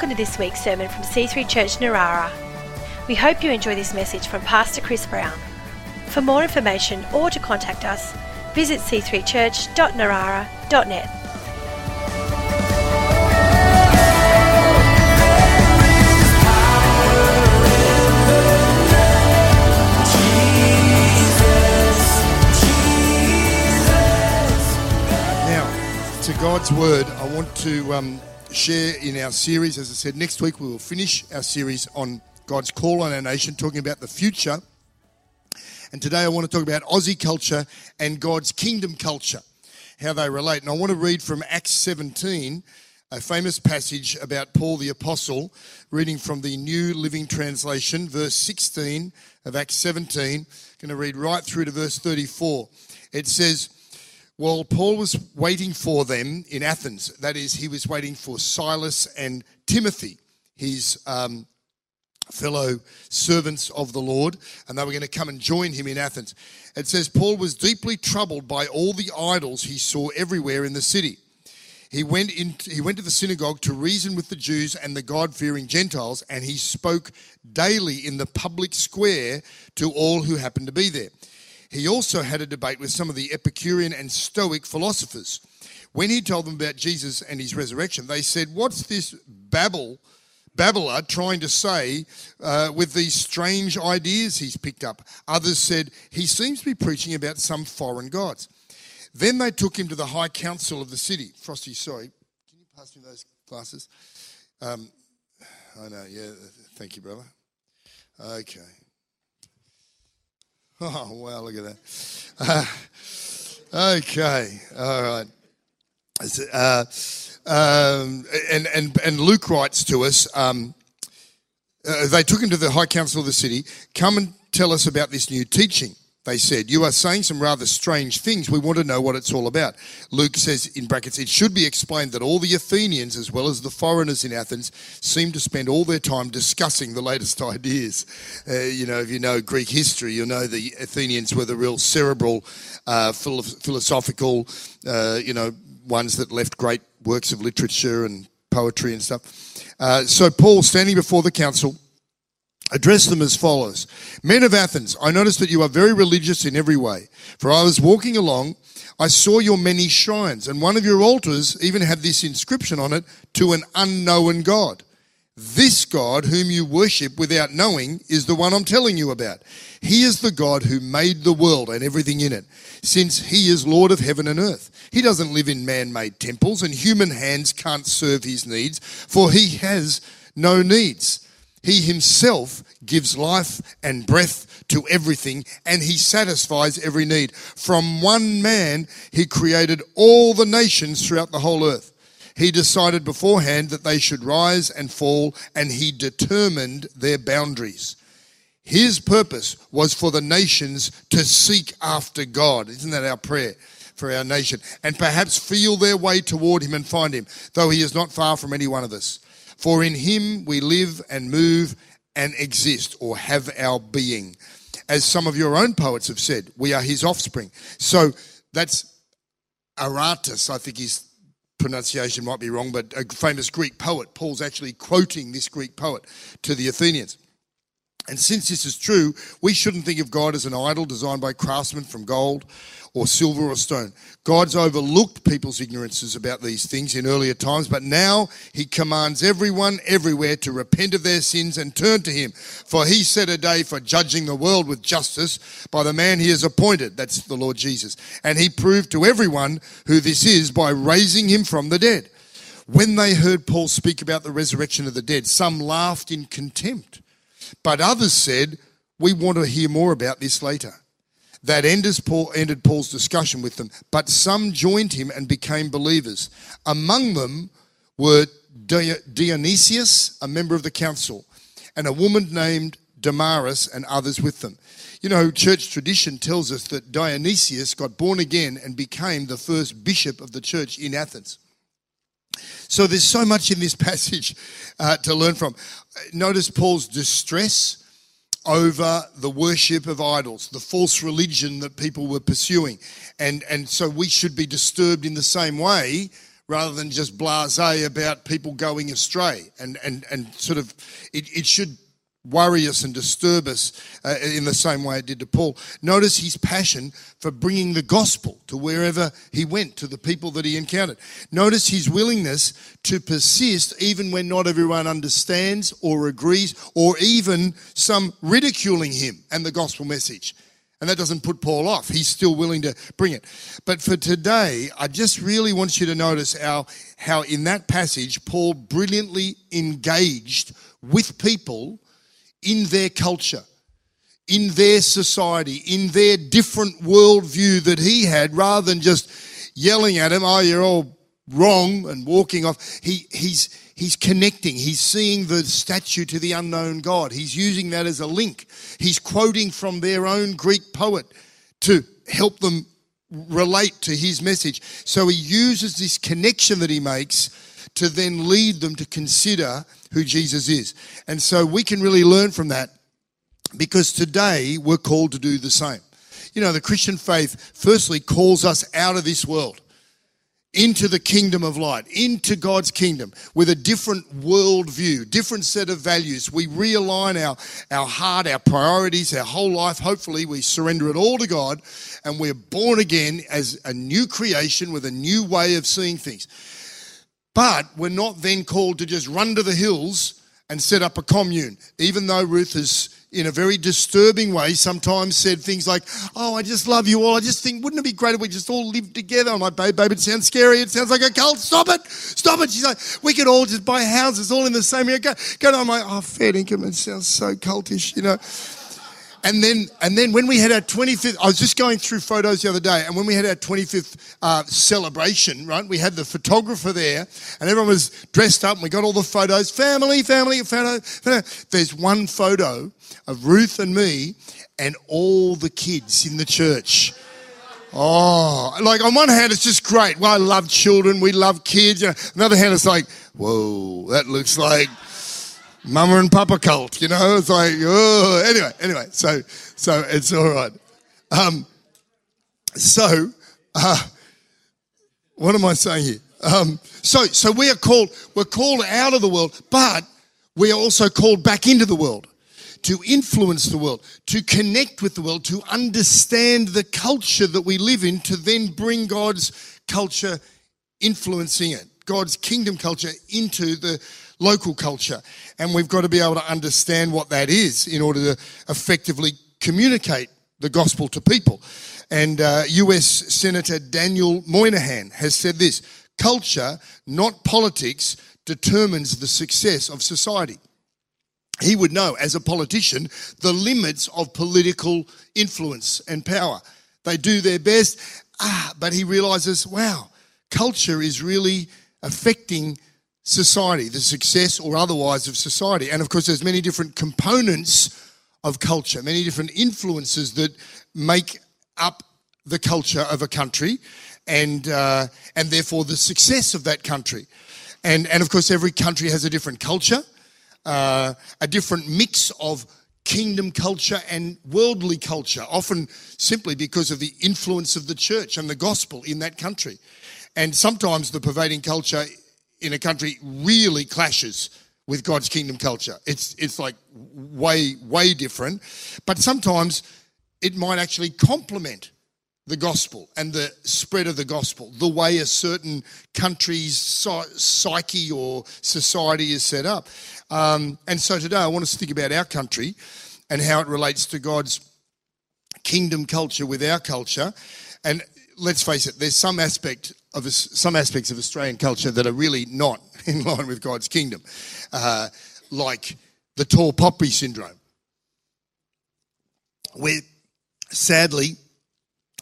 Welcome to this week's sermon from C3 Church Narara. We hope you enjoy this message from Pastor Chris Brown. For more information or to contact us, visit c3church.narara.net. Now, to God's word, I want to um, share in our series. As I said, next week we will finish our series on God's call on our nation, talking about the future. And today I want to talk about Aussie culture and God's kingdom culture, how they relate. And I want to read from Acts 17, a famous passage about Paul the Apostle, reading from the New Living Translation, verse 16 of Acts 17. I'm going to read right through to verse 34. It says, well, Paul was waiting for them in Athens. That is, he was waiting for Silas and Timothy, his um, fellow servants of the Lord, and they were going to come and join him in Athens. It says, Paul was deeply troubled by all the idols he saw everywhere in the city. He went, in, he went to the synagogue to reason with the Jews and the God fearing Gentiles, and he spoke daily in the public square to all who happened to be there. He also had a debate with some of the Epicurean and Stoic philosophers. When he told them about Jesus and his resurrection, they said, What's this babble, babbler trying to say uh, with these strange ideas he's picked up? Others said, He seems to be preaching about some foreign gods. Then they took him to the high council of the city. Frosty, sorry, can you pass me those glasses? Um, I know, yeah, thank you, brother. Okay. Oh, wow, look at that. Uh, okay, all right. Uh, um, and, and, and Luke writes to us um, uh, they took him to the high council of the city. Come and tell us about this new teaching they said, You are saying some rather strange things. We want to know what it's all about. Luke says, in brackets, it should be explained that all the Athenians, as well as the foreigners in Athens, seem to spend all their time discussing the latest ideas. Uh, you know, if you know Greek history, you'll know the Athenians were the real cerebral, uh, philosophical, uh, you know, ones that left great works of literature and poetry and stuff. Uh, so Paul, standing before the council, address them as follows Men of Athens, I notice that you are very religious in every way. For I was walking along, I saw your many shrines, and one of your altars even had this inscription on it to an unknown God. This God, whom you worship without knowing, is the one I'm telling you about. He is the God who made the world and everything in it, since He is Lord of heaven and earth. He doesn't live in man made temples, and human hands can't serve His needs, for He has no needs. He himself gives life and breath to everything and he satisfies every need. From one man, he created all the nations throughout the whole earth. He decided beforehand that they should rise and fall and he determined their boundaries. His purpose was for the nations to seek after God. Isn't that our prayer? For our nation, and perhaps feel their way toward him and find him, though he is not far from any one of us. For in him we live and move and exist or have our being. As some of your own poets have said, we are his offspring. So that's Aratus, I think his pronunciation might be wrong, but a famous Greek poet. Paul's actually quoting this Greek poet to the Athenians. And since this is true, we shouldn't think of God as an idol designed by craftsmen from gold or silver or stone. God's overlooked people's ignorances about these things in earlier times, but now he commands everyone everywhere to repent of their sins and turn to him. For he set a day for judging the world with justice by the man he has appointed. That's the Lord Jesus. And he proved to everyone who this is by raising him from the dead. When they heard Paul speak about the resurrection of the dead, some laughed in contempt, but others said, We want to hear more about this later. That ended, Paul, ended Paul's discussion with them, but some joined him and became believers. Among them were Dionysius, a member of the council, and a woman named Damaris, and others with them. You know, church tradition tells us that Dionysius got born again and became the first bishop of the church in Athens. So there's so much in this passage uh, to learn from. Notice Paul's distress over the worship of idols, the false religion that people were pursuing. And, and so we should be disturbed in the same way, rather than just blase about people going astray. And, and, and sort of, it, it should worry us and disturb us uh, in the same way it did to Paul. Notice his passion for bringing the gospel to wherever he went, to the people that he encountered. Notice his willingness to persist even when not everyone understands or agrees, or even some ridiculing him and the gospel message. And that doesn't put Paul off. He's still willing to bring it. But for today, I just really want you to notice how, how in that passage, Paul brilliantly engaged with people in their culture, in their society, in their different worldview that he had, rather than just yelling at him, oh, you're all wrong and walking off. He, he's, he's connecting. He's seeing the statue to the unknown God. He's using that as a link. He's quoting from their own Greek poet to help them relate to his message. So he uses this connection that he makes to then lead them to consider who Jesus is. And so we can really learn from that because today we're called to do the same. You know, the Christian faith firstly calls us out of this world into the kingdom of light, into God's kingdom with a different worldview, different set of values. We realign our, our heart, our priorities, our whole life. Hopefully, we surrender it all to God and we're born again as a new creation with a new way of seeing things. But we're not then called to just run to the hills and set up a commune, even though Ruth has, in a very disturbing way, sometimes said things like, Oh, I just love you all. I just think, wouldn't it be great if we just all lived together? I'm like, Babe, babe, it sounds scary. It sounds like a cult. Stop it. Stop it. She's like, We could all just buy houses all in the same area. Go, go. I'm like, Oh, fair income. It sounds so cultish, you know. And then, and then when we had our 25th, I was just going through photos the other day, and when we had our 25th uh, celebration, right, we had the photographer there, and everyone was dressed up, and we got all the photos, family, family, photo, photo. There's one photo of Ruth and me, and all the kids in the church. Oh, like on one hand, it's just great. Well, I love children, we love kids. You know, another hand, it's like, whoa, that looks like mama and papa cult, you know? It's like, oh, anyway, anyway, so, so it's all right. Um, so, uh, what am I saying here? Um, so, so we are called, we're called out of the world, but we are also called back into the world to influence the world, to connect with the world, to understand the culture that we live in, to then bring God's culture influencing it, God's kingdom culture into the local culture. And we've got to be able to understand what that is in order to effectively communicate the gospel to people. And uh, US Senator Daniel Moynihan has said this culture, not politics, determines the success of society. He would know, as a politician, the limits of political influence and power. They do their best, ah, but he realizes, wow, culture is really affecting society, the success or otherwise of society. And of course, there's many different components of culture, many different influences that make up the culture of a country and, uh, and therefore the success of that country. And, and of course, every country has a different culture, uh, a different mix of kingdom culture and worldly culture, often simply because of the influence of the church and the gospel in that country. And sometimes the pervading culture in a country really clashes with God's kingdom culture. It's, it's like way, way different. But sometimes it might actually complement the gospel and the spread of the gospel, the way a certain country's psyche or society is set up. Um, and so today I want us to think about our country and how it relates to God's kingdom culture with our culture. And let's face it, there's some aspect of some aspects of Australian culture that are really not in line with God's kingdom, uh, like the tall poppy syndrome, where sadly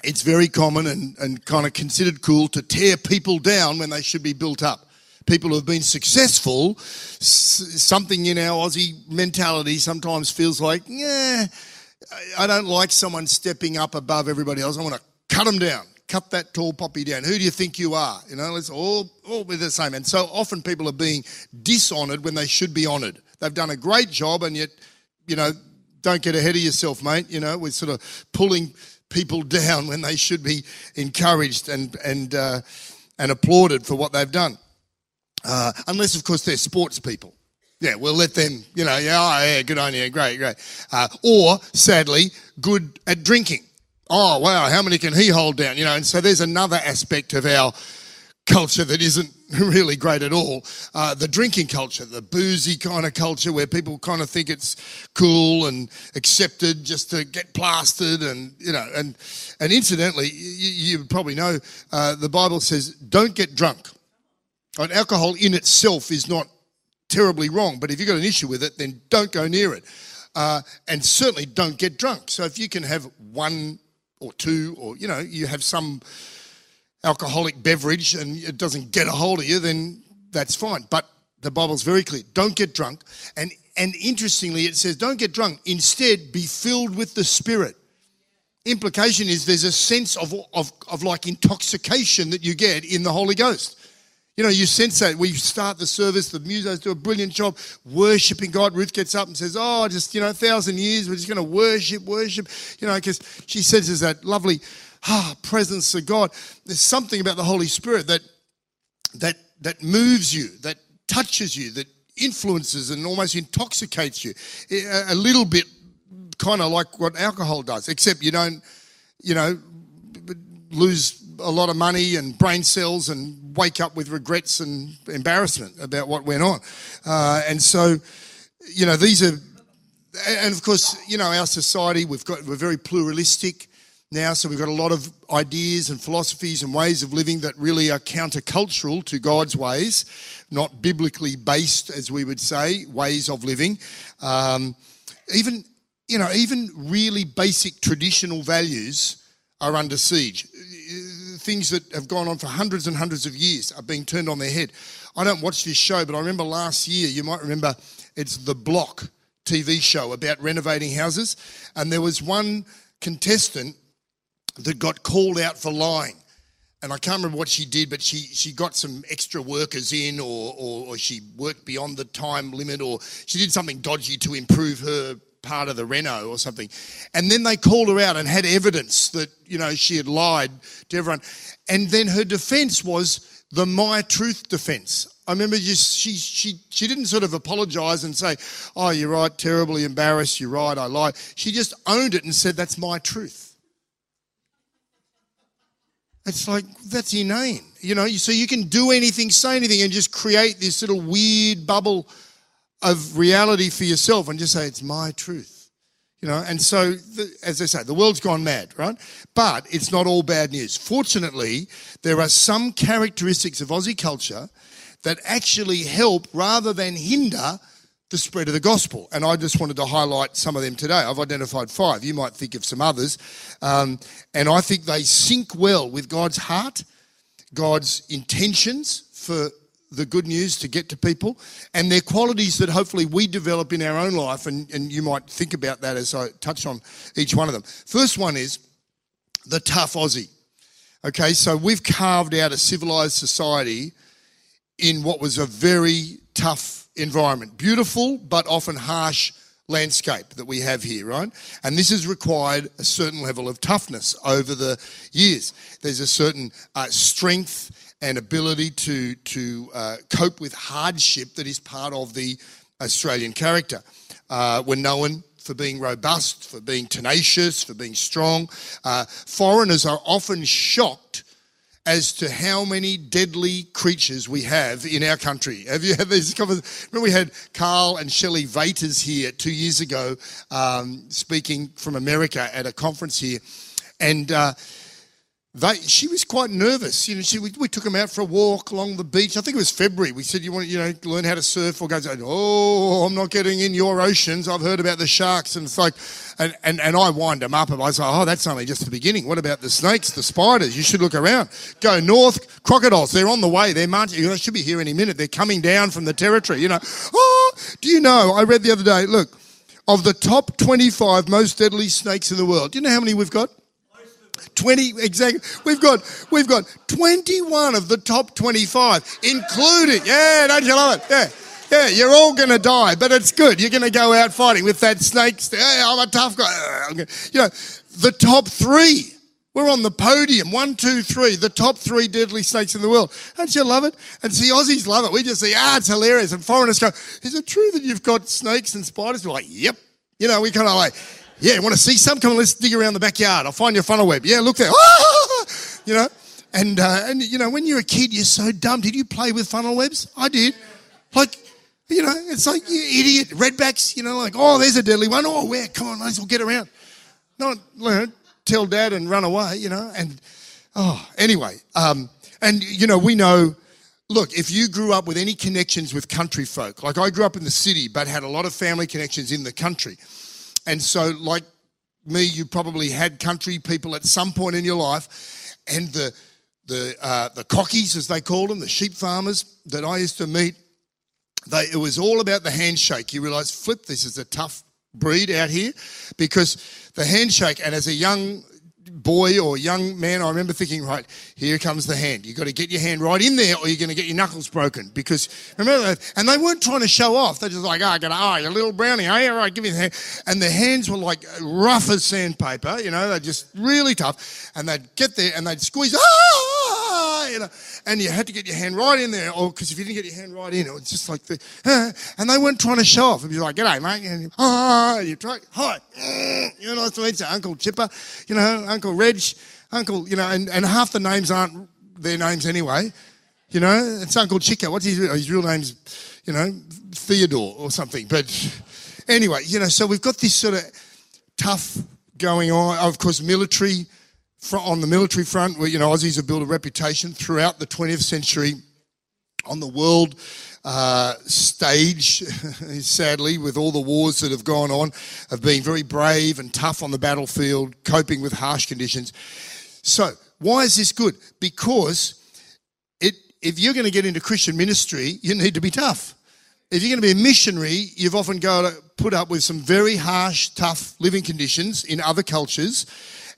it's very common and, and kind of considered cool to tear people down when they should be built up. People who have been successful, something in our Aussie mentality sometimes feels like, yeah, I don't like someone stepping up above everybody else. I want to cut them down cut that tall poppy down. Who do you think you are? You know, let's all, all be the same. And so often people are being dishonored when they should be honored. They've done a great job and yet, you know, don't get ahead of yourself, mate. You know, we're sort of pulling people down when they should be encouraged and, and, uh, and applauded for what they've done. Uh, unless, of course, they're sports people. Yeah, we'll let them, you know, yeah, oh, yeah, good on you, great, great. Uh, or, sadly, good at drinking. Oh, wow, how many can he hold down? You know, and so there's another aspect of our culture that isn't really great at all. Uh, the drinking culture, the boozy kind of culture where people kind of think it's cool and accepted just to get plastered and, you know, and, and incidentally, you, you probably know uh, the Bible says don't get drunk. And alcohol in itself is not terribly wrong. But if you've got an issue with it, then don't go near it. Uh, and certainly don't get drunk. So if you can have one or two, or, you know, you have some alcoholic beverage and it doesn't get a hold of you, then that's fine. But the Bible's very clear. Don't get drunk. And, and interestingly, it says, don't get drunk. Instead, be filled with the Spirit. Implication is there's a sense of, of, of like intoxication that you get in the Holy Ghost. You know, you sense that. We start the service, the musos do a brilliant job worshiping God. Ruth gets up and says, Oh, just, you know, a thousand years, we're just going to worship, worship. You know, because she senses that lovely ah, presence of God. There's something about the Holy Spirit that, that, that moves you, that touches you, that influences and almost intoxicates you. A little bit kind of like what alcohol does, except you don't, you know, lose a lot of money and brain cells and wake up with regrets and embarrassment about what went on. Uh, and so, you know, these are, and of course, you know, our society, we've got, we're very pluralistic now, so we've got a lot of ideas and philosophies and ways of living that really are countercultural to God's ways, not biblically based, as we would say, ways of living. Um, even, you know, even really basic traditional values are under siege things that have gone on for hundreds and hundreds of years are being turned on their head. I don't watch this show, but I remember last year, you might remember, it's The Block TV show about renovating houses. And there was one contestant that got called out for lying. And I can't remember what she did, but she, she got some extra workers in, or, or, or she worked beyond the time limit, or she did something dodgy to improve her part of the Reno or something. And then they called her out and had evidence that, you know, she had lied to everyone. And then her defense was the My Truth defense. I remember just she she she didn't sort of apologize and say, "Oh, you're right, terribly embarrassed. You're right, I lied." She just owned it and said, "That's my truth." It's like that's inane, you know. So you can do anything, say anything, and just create this little weird bubble of reality for yourself and just say, it's my truth. You know, and so, the, as I say, the world's gone mad, right? But it's not all bad news. Fortunately, there are some characteristics of Aussie culture that actually help rather than hinder the spread of the gospel. And I just wanted to highlight some of them today. I've identified five. You might think of some others. Um, and I think they sync well with God's heart, God's intentions for the good news to get to people, and they're qualities that hopefully we develop in our own life, and, and you might think about that as I touch on each one of them. First one is the tough Aussie. Okay, so we've carved out a civilized society in what was a very tough environment. Beautiful, but often harsh landscape that we have here, right? And this has required a certain level of toughness over the years. There's a certain uh, strength and ability to, to uh, cope with hardship that is part of the Australian character. Uh, we're known for being robust, for being tenacious, for being strong. Uh, foreigners are often shocked as to how many deadly creatures we have in our country. Have you had these? Remember we had Karl and Shelley Vaters here two years ago um, speaking from America at a conference here. And uh, they, she was quite nervous. You know, she, we, we, took them out for a walk along the beach. I think it was February. We said, "You want, you know, learn how to surf?" Or go, "Oh, I'm not getting in your oceans. I've heard about the sharks." And it's like, and and, and I wind them up, and I say, "Oh, that's only just the beginning. What about the snakes, the spiders? You should look around. Go north. Crocodiles. They're on the way. They're marching. You They should be here any minute. They're coming down from the territory. You know. Oh, do you know? I read the other day. Look, of the top 25 most deadly snakes in the world. Do you know how many we've got? 20 exactly. We've got we've got 21 of the top 25, including yeah, don't you love it? Yeah. Yeah, you're all going to die, but it's good. You're going to go out fighting with that snake. Hey, I'm a tough guy. You know, the top three We're on the podium. One, two, three. The top three deadly snakes in the world. Don't you love it? And see, Aussies love it. We just see, ah, it's hilarious. And foreigners go, is it true that you've got snakes and spiders? We're like, yep. You know, we kind of like, yeah, want to see some? Come on, let's dig around the backyard. I'll find your funnel web. Yeah, look there. You know, and, uh, and, you know, when you're a kid, you're so dumb. Did you play with funnel webs? I did. Like, you know, it's like, you idiot, redbacks, you know, like, oh, there's a deadly one. Oh, where? Come on, let's all get around. Not, learn tell dad and run away, you know. And oh, anyway, um, and you know, we know. Look, if you grew up with any connections with country folk, like I grew up in the city, but had a lot of family connections in the country, and so like me, you probably had country people at some point in your life, and the the uh, the cockies, as they called them, the sheep farmers that I used to meet, they, it was all about the handshake. You realise, flip, this is a tough breed out here because the handshake, and as a young boy or young man, I remember thinking, right, here comes the hand. You've got to get your hand right in there or you're going to get your knuckles broken. Because remember? And they weren't trying to show off. They're just like, oh, I got, oh, you little brownie. Ah, oh, all right, give me the hand. And the hands were like rough as sandpaper, you know, they're just really tough. And they'd get there and they'd squeeze, ah, ah, ah you and you had to get your hand right in there, or because if you didn't get your hand right in, it was just like the, uh, and they weren't trying to show off. It'd be like, "G'day, mate," and ah, you try, hi, you know, nice to meet you, Uncle Chipper, you know, Uncle Reg, Uncle, you know, and, and half the names aren't their names anyway. You know, it's Uncle Chicker. What's his, his real name's, you know, Theodore or something. But anyway, you know, so we've got this sort of tough going on. Of course, military on the military front, where you know Aussies have built a reputation throughout the 20th century on the world uh, stage, sadly, with all the wars that have gone on, of being very brave and tough on the battlefield, coping with harsh conditions. So, why is this good? Because it, if you're going to get into Christian ministry, you need to be tough. If you're going to be a missionary, you've often got to put up with some very harsh, tough living conditions in other cultures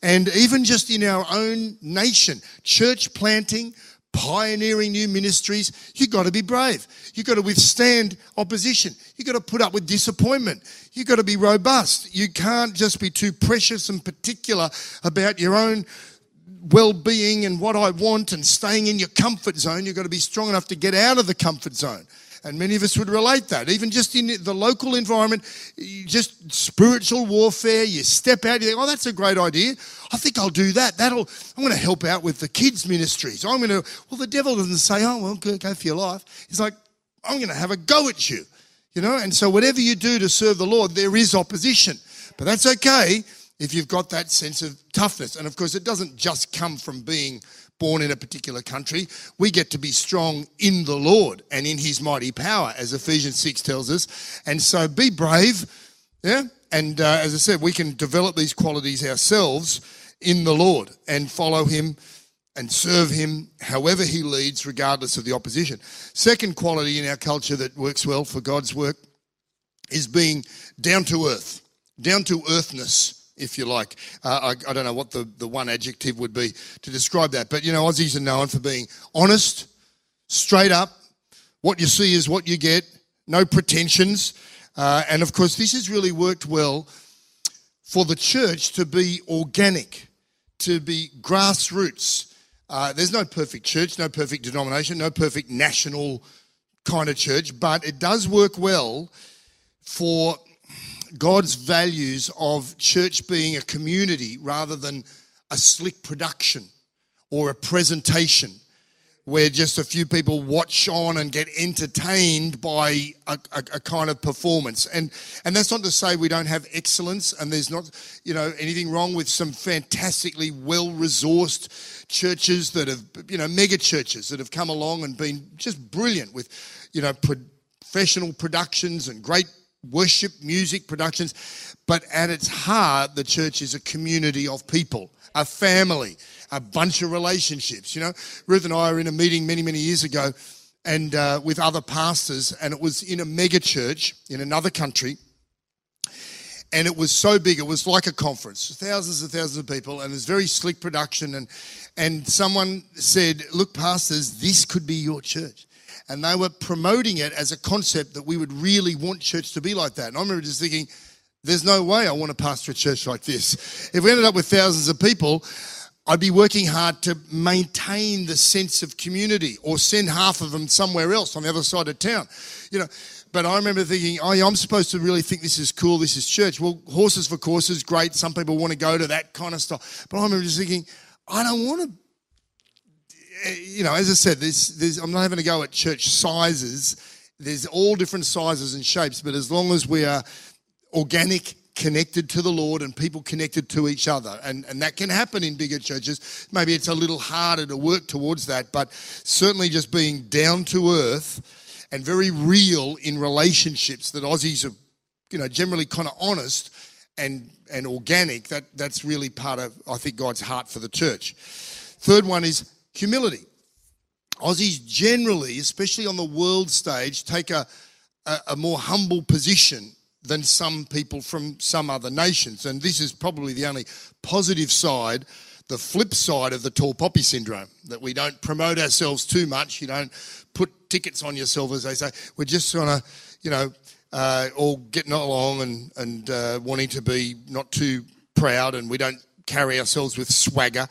and even just in our own nation, church planting, pioneering new ministries, you've got to be brave. You've got to withstand opposition. You've got to put up with disappointment. You've got to be robust. You can't just be too precious and particular about your own well being and what I want and staying in your comfort zone. You've got to be strong enough to get out of the comfort zone. And many of us would relate that. Even just in the local environment, just spiritual warfare, you step out, you think, oh, that's a great idea. I think I'll do that. That'll, I'm going to help out with the kids' ministries. I'm going to, well, the devil doesn't say, oh, well, go, go for your life. He's like, I'm going to have a go at you. You know, and so whatever you do to serve the Lord, there is opposition. But that's okay if you've got that sense of toughness. And of course, it doesn't just come from being born in a particular country. We get to be strong in the Lord and in his mighty power, as Ephesians 6 tells us. And so be brave, yeah? And uh, as I said, we can develop these qualities ourselves in the Lord and follow him and serve him however he leads, regardless of the opposition. Second quality in our culture that works well for God's work is being down to earth, down to earthness if you like. Uh, I, I, don't know what the, the one adjective would be to describe that, but you know, Aussies are known for being honest, straight up. What you see is what you get, no pretensions. Uh, and of course, this has really worked well for the church to be organic, to be grassroots. Uh, there's no perfect church, no perfect denomination, no perfect national kind of church, but it does work well for God's values of church being a community rather than a slick production or a presentation where just a few people watch on and get entertained by a, a, a, kind of performance. And and that's not to say we don't have excellence and there's not, you know, anything wrong with some fantastically well-resourced churches that have, you know, mega churches that have come along and been just brilliant with, you know, professional productions and great worship, music, productions. But at its heart, the church is a community of people, a family, a bunch of relationships. You know, Ruth and I were in a meeting many, many years ago and uh, with other pastors, and it was in a mega church in another country. And it was so big, it was like a conference, thousands and thousands of people, and it was very slick production. And, and someone said, Look, pastors, this could be your church and they were promoting it as a concept that we would really want church to be like that. And I remember just thinking, there's no way I want to pastor a church like this. If we ended up with thousands of people, I'd be working hard to maintain the sense of community or send half of them somewhere else on the other side of town. You know, but I remember thinking, oh, yeah, I'm supposed to really think this is cool, this is church. Well, horses for courses, great. Some people want to go to that kind of stuff. But I remember just thinking, I don't want to you know, as I said, there's, I'm not having to go at church sizes. There's all different sizes and shapes, but as long as we are organic, connected to the Lord, and people connected to each other, and, and that can happen in bigger churches. Maybe it's a little harder to work towards that, but certainly just being down to earth and very real in relationships that Aussies are, you know, generally kind of honest and and organic. That that's really part of I think God's heart for the church. Third one is humility. Aussies generally, especially on the world stage, take a, a, a, more humble position than some people from some other nations. And this is probably the only positive side, the flip side of the tall poppy syndrome, that we don't promote ourselves too much. You don't put tickets on yourself, as they say. We're just kind of, you know, uh, all getting along and, and uh, wanting to be not too proud, and we don't carry ourselves with swagger.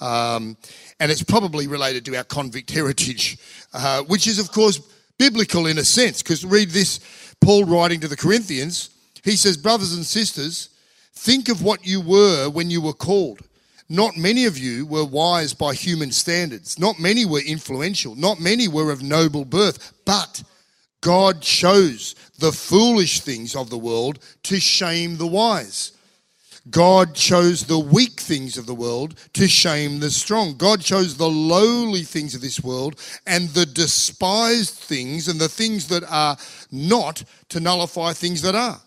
Um, and it's probably related to our convict heritage, uh, which is, of course, biblical in a sense. Because read this Paul writing to the Corinthians, he says, Brothers and sisters, think of what you were when you were called. Not many of you were wise by human standards. Not many were influential. Not many were of noble birth. But God chose the foolish things of the world to shame the wise. God chose the weak things of the world to shame the strong. God chose the lowly things of this world and the despised things and the things that are not to nullify things that are,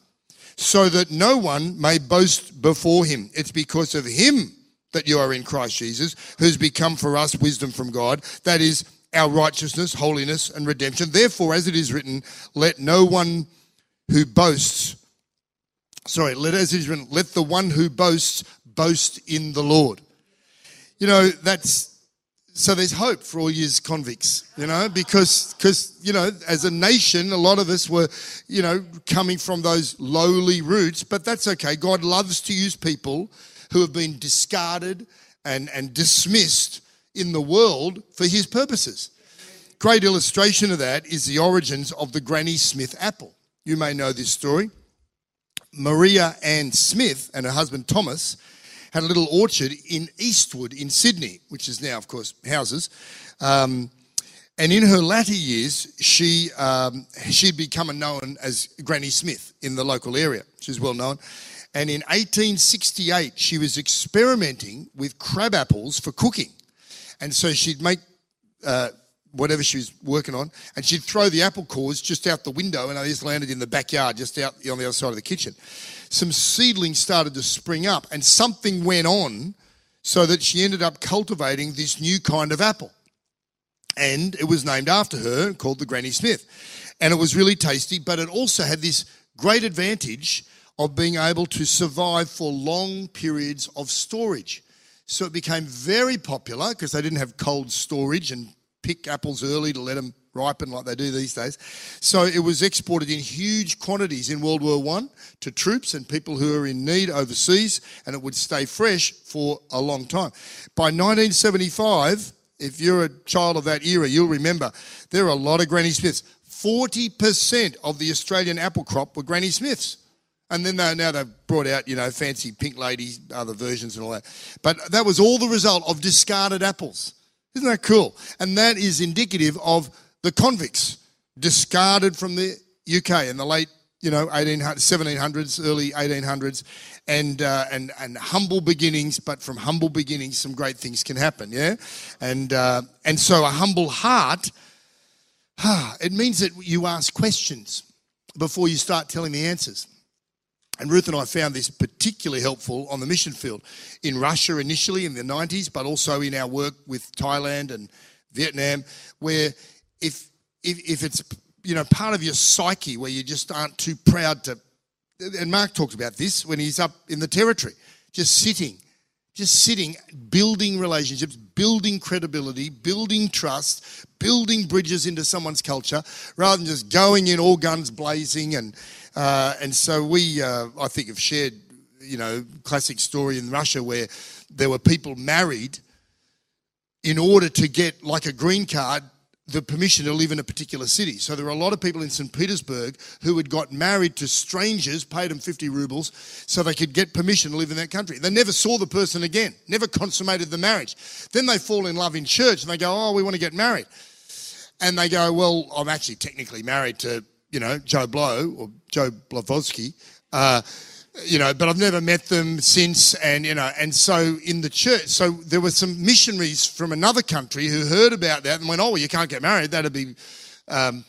so that no one may boast before him. It's because of him that you are in Christ Jesus, who's become for us wisdom from God. That is our righteousness, holiness, and redemption. Therefore, as it is written, let no one who boasts sorry, let as it is written, let the one who boasts boast in the Lord. You know, that's so there's hope for all you convicts, you know, because because you know, as a nation, a lot of us were, you know, coming from those lowly roots, but that's okay. God loves to use people who have been discarded and, and dismissed in the world for his purposes. Great illustration of that is the origins of the Granny Smith apple. You may know this story. Maria Ann Smith and her husband Thomas had a little orchard in Eastwood in Sydney, which is now, of course, houses. Um, and in her latter years, she um, she'd become known as Granny Smith in the local area. She was well known. And in 1868, she was experimenting with crab apples for cooking. And so she'd make uh, whatever she was working on, and she'd throw the apple cores just out the window, and they just landed in the backyard, just out on the other side of the kitchen. Some seedlings started to spring up, and something went on so that she ended up cultivating this new kind of apple. And it was named after her, called the Granny Smith. And it was really tasty, but it also had this great advantage of being able to survive for long periods of storage. So it became very popular because they didn't have cold storage and pick apples early to let them ripen like they do these days. So it was exported in huge quantities in World War One to troops and people who are in need overseas, and it would stay fresh for a long time. By 1975, if you're a child of that era, you'll remember there are a lot of Granny Smiths. 40% of the Australian apple crop were Granny Smiths. And then they, now they've brought out, you know, fancy pink ladies, other versions and all that. But that was all the result of discarded apples. Isn't that cool? And that is indicative of the convicts discarded from the UK in the late, you know, 1700s, early 1800s, and uh, and and humble beginnings. But from humble beginnings, some great things can happen. Yeah, and uh, and so a humble heart, it means that you ask questions before you start telling the answers. And Ruth and I found this particularly helpful on the mission field. In Russia initially in the 90s, but also in our work with Thailand and Vietnam, where if, if, if it's you know part of your psyche where you just aren't too proud to, and Mark talks about this when he's up in the territory, just sitting, just sitting, building relationships, building credibility, building trust, building bridges into someone's culture, rather than just going in all guns blazing and uh, and so we, uh, I think, have shared, you know, classic story in Russia where there were people married in order to get like a green card the permission to live in a particular city. So there were a lot of people in St. Petersburg who had got married to strangers, paid them 50 rubles, so they could get permission to live in that country. They never saw the person again, never consummated the marriage. Then they fall in love in church and they go, Oh, we want to get married. And they go, Well, I'm actually technically married to, you know, Joe Blow or Joe Blavatsky. Uh, you know, but I've never met them since. And, you know, and so in the church, so there were some missionaries from another country who heard about that and went, oh, well, you can't get married. That'd be um,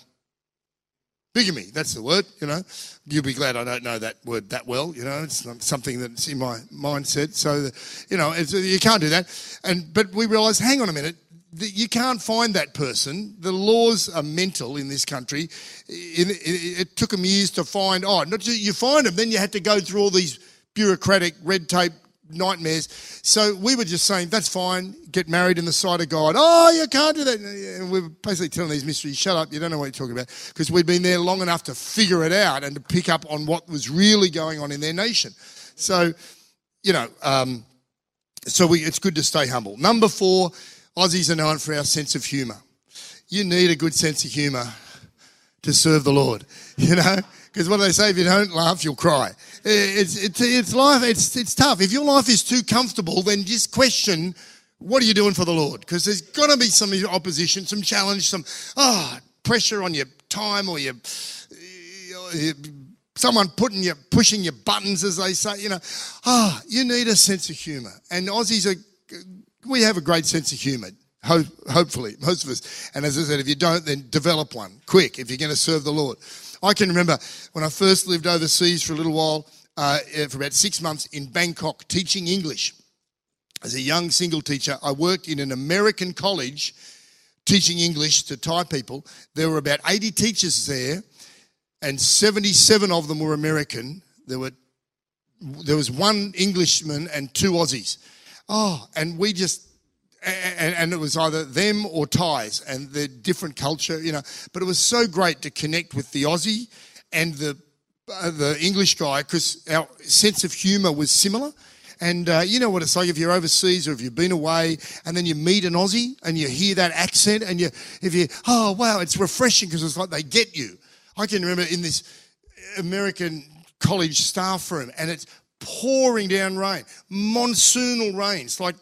bigamy. That's the word, you know. You'll be glad I don't know that word that well, you know. It's something that's in my mindset. So, you know, you can't do that. And, but we realized, hang on a minute, you can't find that person. The laws are mental in this country. It, took them years to find. Oh, not just you find them, then you had to go through all these bureaucratic red tape nightmares. So we were just saying that's fine. Get married in the sight of God. Oh, you can't do that. And we were basically telling these mysteries, shut up. You don't know what you're talking about because we'd been there long enough to figure it out and to pick up on what was really going on in their nation. So, you know, um, so we, it's good to stay humble. Number four Aussies are known for our sense of humour. You need a good sense of humour to serve the Lord, you know? Because what do they say? If you don't laugh, you'll cry. It's, it's, it's life, it's, it's tough. If your life is too comfortable, then just question what are you doing for the Lord? Because there's got to be some opposition, some challenge, some oh, pressure on your time or your, your someone putting you, pushing your buttons, as they say. You know, ah, oh, you need a sense of humour. And Aussies are we have a great sense of humour. Ho- hopefully, most of us. And as I said, if you don't, then develop one quick if you're going to serve the Lord. I can remember when I first lived overseas for a little while, uh, for about six months in Bangkok, teaching English. As a young single teacher, I worked in an American college teaching English to Thai people. There were about 80 teachers there, and 77 of them were American. There were there was one Englishman and two Aussies. Oh, and we just, and, and, it was either them or Thais and the different culture, you know. But it was so great to connect with the Aussie and the uh, the English guy because our sense of humour was similar. And uh, you know what it's like if you're overseas or if you've been away and then you meet an Aussie and you hear that accent and you, if you, oh wow, it's refreshing because it's like they get you. I can remember in this American college staff room and it's pouring down rain, monsoonal rains, like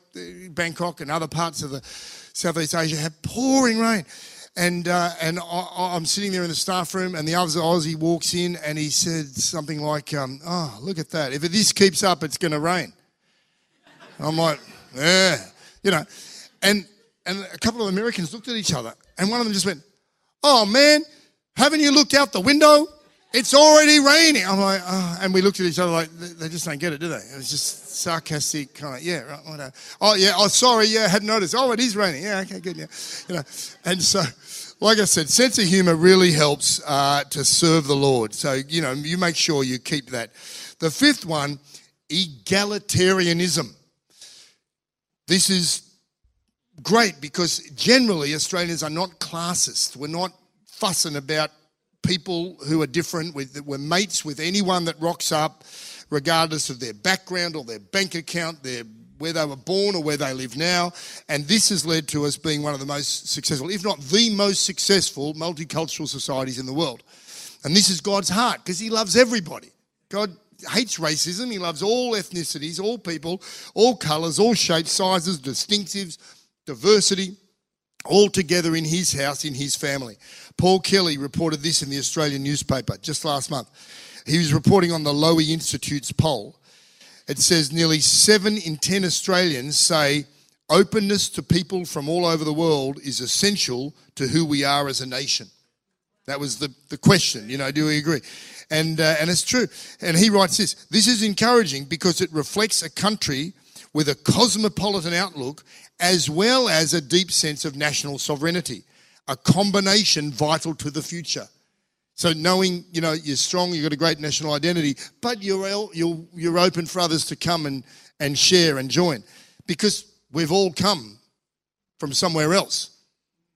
Bangkok and other parts of the Southeast Asia have pouring rain. And, uh, and I, am sitting there in the staff room, and the other Aussie walks in and he said something like, um, Oh, look at that. If this keeps up, it's going to rain. I'm like, Yeah, you know. And, and a couple of Americans looked at each other, and one of them just went, Oh, man, haven't you looked out the window? It's already raining. I'm like, oh. and we looked at each other like, they just don't get it, do they? It was just sarcastic, kind of, yeah, right, whatever. Oh, yeah, oh, sorry, yeah, I hadn't noticed. Oh, it is raining. Yeah, okay, good, yeah. You know, and so, like I said, sense of humor really helps uh, to serve the Lord. So, you know, you make sure you keep that. The fifth one, egalitarianism. This is great because generally Australians are not classist. We're not fussing about people who are different. We're mates with anyone that rocks up, regardless of their background or their bank account, their where they were born or where they live now. And this has led to us being one of the most successful, if not the most successful, multicultural societies in the world. And this is God's heart because He loves everybody. God hates racism. He loves all ethnicities, all people, all colours, all shapes, sizes, distinctives, diversity, all together in His house, in His family. Paul Kelly reported this in the Australian newspaper just last month. He was reporting on the Lowy Institute's poll. It says nearly seven in 10 Australians say openness to people from all over the world is essential to who we are as a nation. That was the, the question, you know, do we agree? And, uh, and it's true. And he writes this this is encouraging because it reflects a country with a cosmopolitan outlook as well as a deep sense of national sovereignty a combination vital to the future. So knowing, you know, you're strong, you've got a great national identity, but you're, you're, you're open for others to come and, and share and join because we've all come from somewhere else.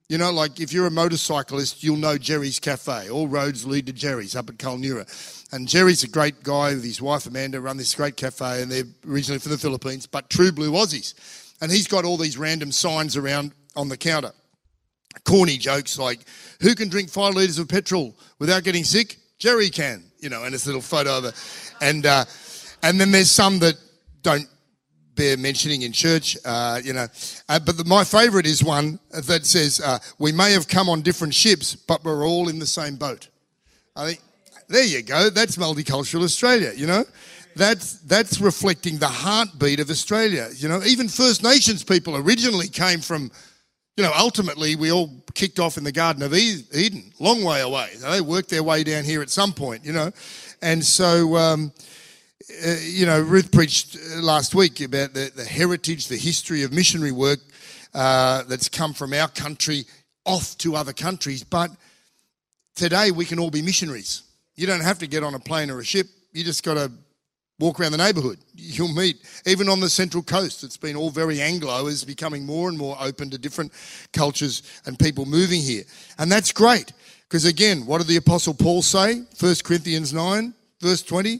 You know, like if you're a motorcyclist, you'll know Jerry's Cafe. All roads lead to Jerry's up at Kulnura. And Jerry's a great guy with his wife Amanda run this great cafe, and they're originally from the Philippines, but true blue Aussies. And he's got all these random signs around on the counter. Corny jokes like, who can drink five litres of petrol without getting sick? Jerry can, you know, and it's a little photo of it. And, uh, and then there's some that don't bear mentioning in church, uh, you know. Uh, but the, my favourite is one that says, uh, "We may have come on different ships, but we're all in the same boat." I think there you go. That's multicultural Australia. You know, that's that's reflecting the heartbeat of Australia. You know, even First Nations people originally came from. You know, ultimately, we all kicked off in the Garden of Eden, long way away. They worked their way down here at some point, you know. And so, um, uh, you know, Ruth preached uh, last week about the, the heritage, the history of missionary work uh, that's come from our country off to other countries. But today we can all be missionaries. You don't have to get on a plane or a ship. You just got to walk around the neighbourhood. You'll meet, even on the Central Coast, it's been all very Anglo, is becoming more and more open to different cultures and people moving here. And that's great. Because again, what did the Apostle Paul say? 1 Corinthians 9, verse 20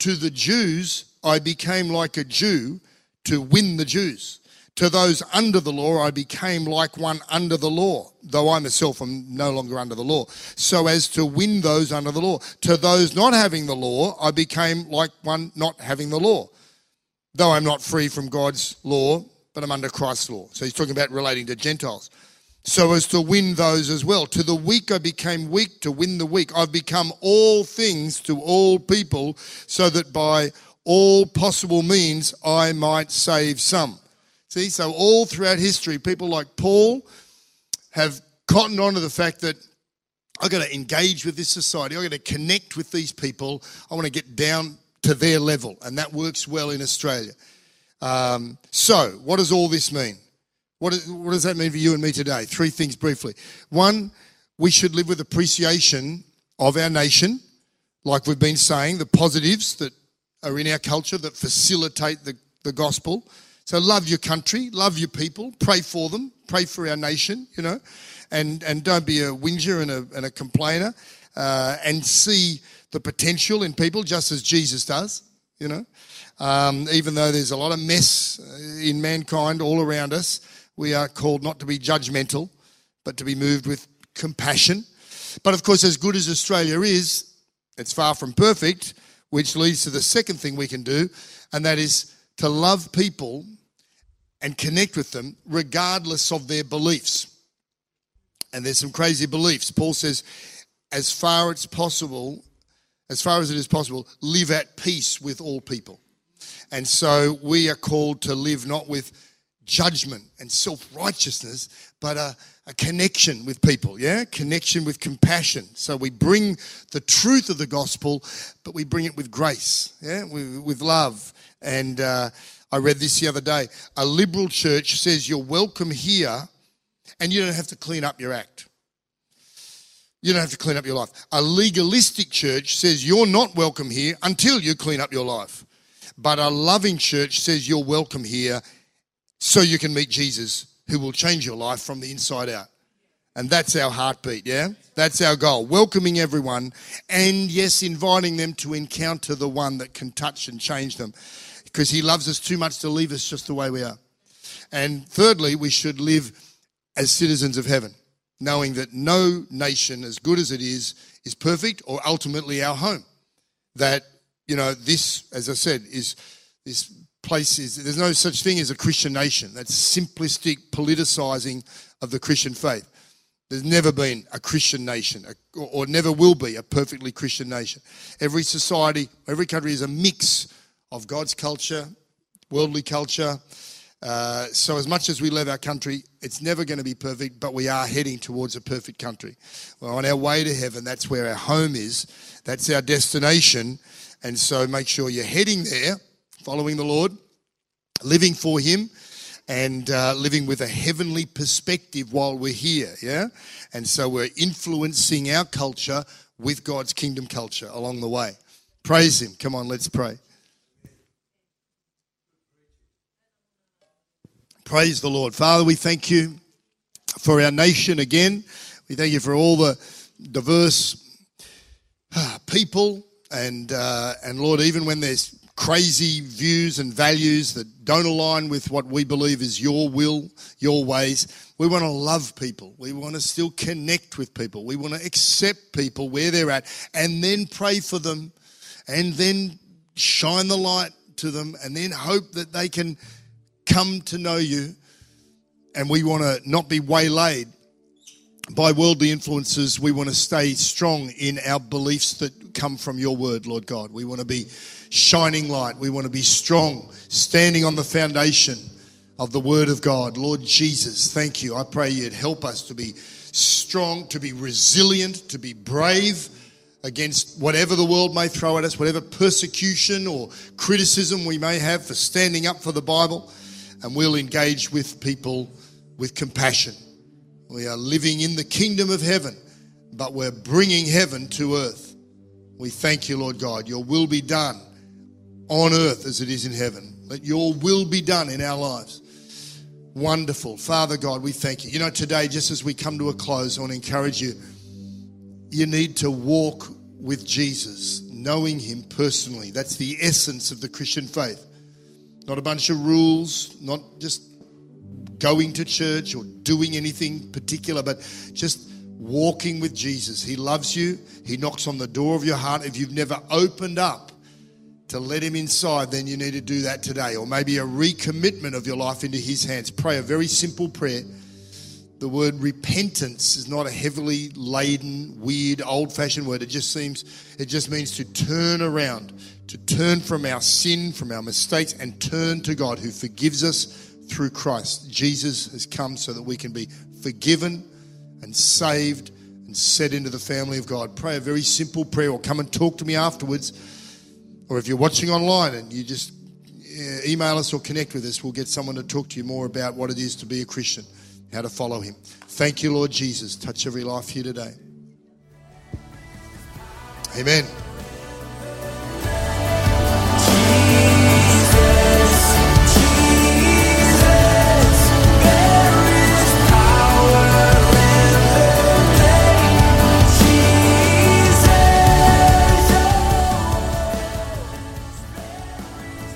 to the Jews, I became like a Jew to win the Jews. To those under the law, I became like one under the law, though I myself am no longer under the law, so as to win those under the law. To those not having the law, I became like one not having the law, though I'm not free from God's law, but I'm under Christ's law. So he's talking about relating to Gentiles so as to win those as well. To the weak I became weak to win the weak. I've become all things to all people so that by all possible means I might save some. See, so all throughout history, people like Paul have cottoned on to the fact that I've got to engage with this society, I've got to connect with these people, I want to get down to their level, and that works well in Australia. Um, so, what does all this mean? What, is, what does that mean for you and me today? Three things briefly. One, we should live with appreciation of our nation, like we've been saying, the positives that are in our culture that facilitate the, the gospel. So love your country, love your people, pray for them, pray for our nation, you know, and, and don't be a whinger and a, and a complainer, uh, and see the potential in people just as Jesus does, you know. Um, even though there's a lot of mess in mankind all around us, we are called not to be judgmental, but to be moved with compassion. But of course, as good as Australia is, it's far from perfect, which leads to the second thing we can do, and that is to love people and connect with them regardless of their beliefs. And there's some crazy beliefs. Paul says, as far as possible, as far as it is possible, live at peace with all people. And so we are called to live not with judgment and self righteousness, but a, a, connection with people, yeah? Connection with compassion. So we bring the truth of the gospel, but we bring it with grace, yeah? With, with love. And uh, I read this the other day. A liberal church says you're welcome here and you don't have to clean up your act. You don't have to clean up your life. A legalistic church says you're not welcome here until you clean up your life. But a loving church says you're welcome here so you can meet Jesus who will change your life from the inside out. And that's our heartbeat, yeah? That's our goal. Welcoming everyone and, yes, inviting them to encounter the one that can touch and change them because he loves us too much to leave us just the way we are. And thirdly, we should live as citizens of heaven, knowing that no nation, as good as it is, is perfect or ultimately our home. That, you know, this, as I said, is this place is There's no such thing as a Christian nation. That's simplistic politicizing of the Christian faith. There's never been a Christian nation, or never will be a perfectly Christian nation. Every society, every country is a mix of God's culture, worldly culture. Uh, so, as much as we love our country, it's never going to be perfect, but we are heading towards a perfect country. We're on our way to heaven. That's where our home is. That's our destination. And so, make sure you're heading there following the Lord, living for Him, and uh, living with a heavenly perspective while we're here. Yeah? And so we're influencing our culture with God's kingdom culture along the way. Praise Him. Come on, let's pray. Praise the Lord. Father, we thank you for our nation again. We thank you for all the diverse uh, people and uh, and Lord, even when there's crazy views and values that don't align with what we believe is your will, your ways. We want to love people. We want to still connect with people. We want to accept people where they're at and then pray for them and then shine the light to them and then hope that they can come to know you. And we want to not be waylaid by worldly influences. We want to stay strong in our beliefs that come from your word, Lord God. We want to be shining light. We want to be strong, standing on the foundation of the Word of God. Lord Jesus, thank you. I pray you'd help us to be strong, to be resilient, to be brave against whatever the world may throw at us, whatever persecution or criticism we may have for standing up for the Bible. And we'll engage with people with compassion. We are living in the kingdom of heaven, but we're bringing heaven to earth. We thank you, Lord God. Your will be done on earth as it is in heaven. Let your will be done in our lives. Wonderful. Father God, we thank you. You know, today, just as we come to a close, I want to encourage you. You need to walk with Jesus, knowing him personally. That's the essence of the Christian faith. Not a bunch of rules, not just going to church or doing anything particular, but just walking with Jesus. He loves you. He knocks on the door of your heart. If you've never opened up to let Him inside, then you need to do that today. Or maybe a recommitment of your life into His hands. Pray a very simple prayer. The word repentance is not a heavily laden, weird, old fashioned word. It just seems, it just means to turn around, to turn from our sin, from our mistakes, and turn to God who forgives us through Christ. Jesus has come so that we can be forgiven and saved and set into the family of God. Pray a very simple prayer or come and talk to me afterwards or if you're watching online and you just uh, email us or connect with us, we'll get someone to talk to you more about what it is to be a Christian, how to follow Him. Thank you, Lord Jesus. Touch every life here today. Amen.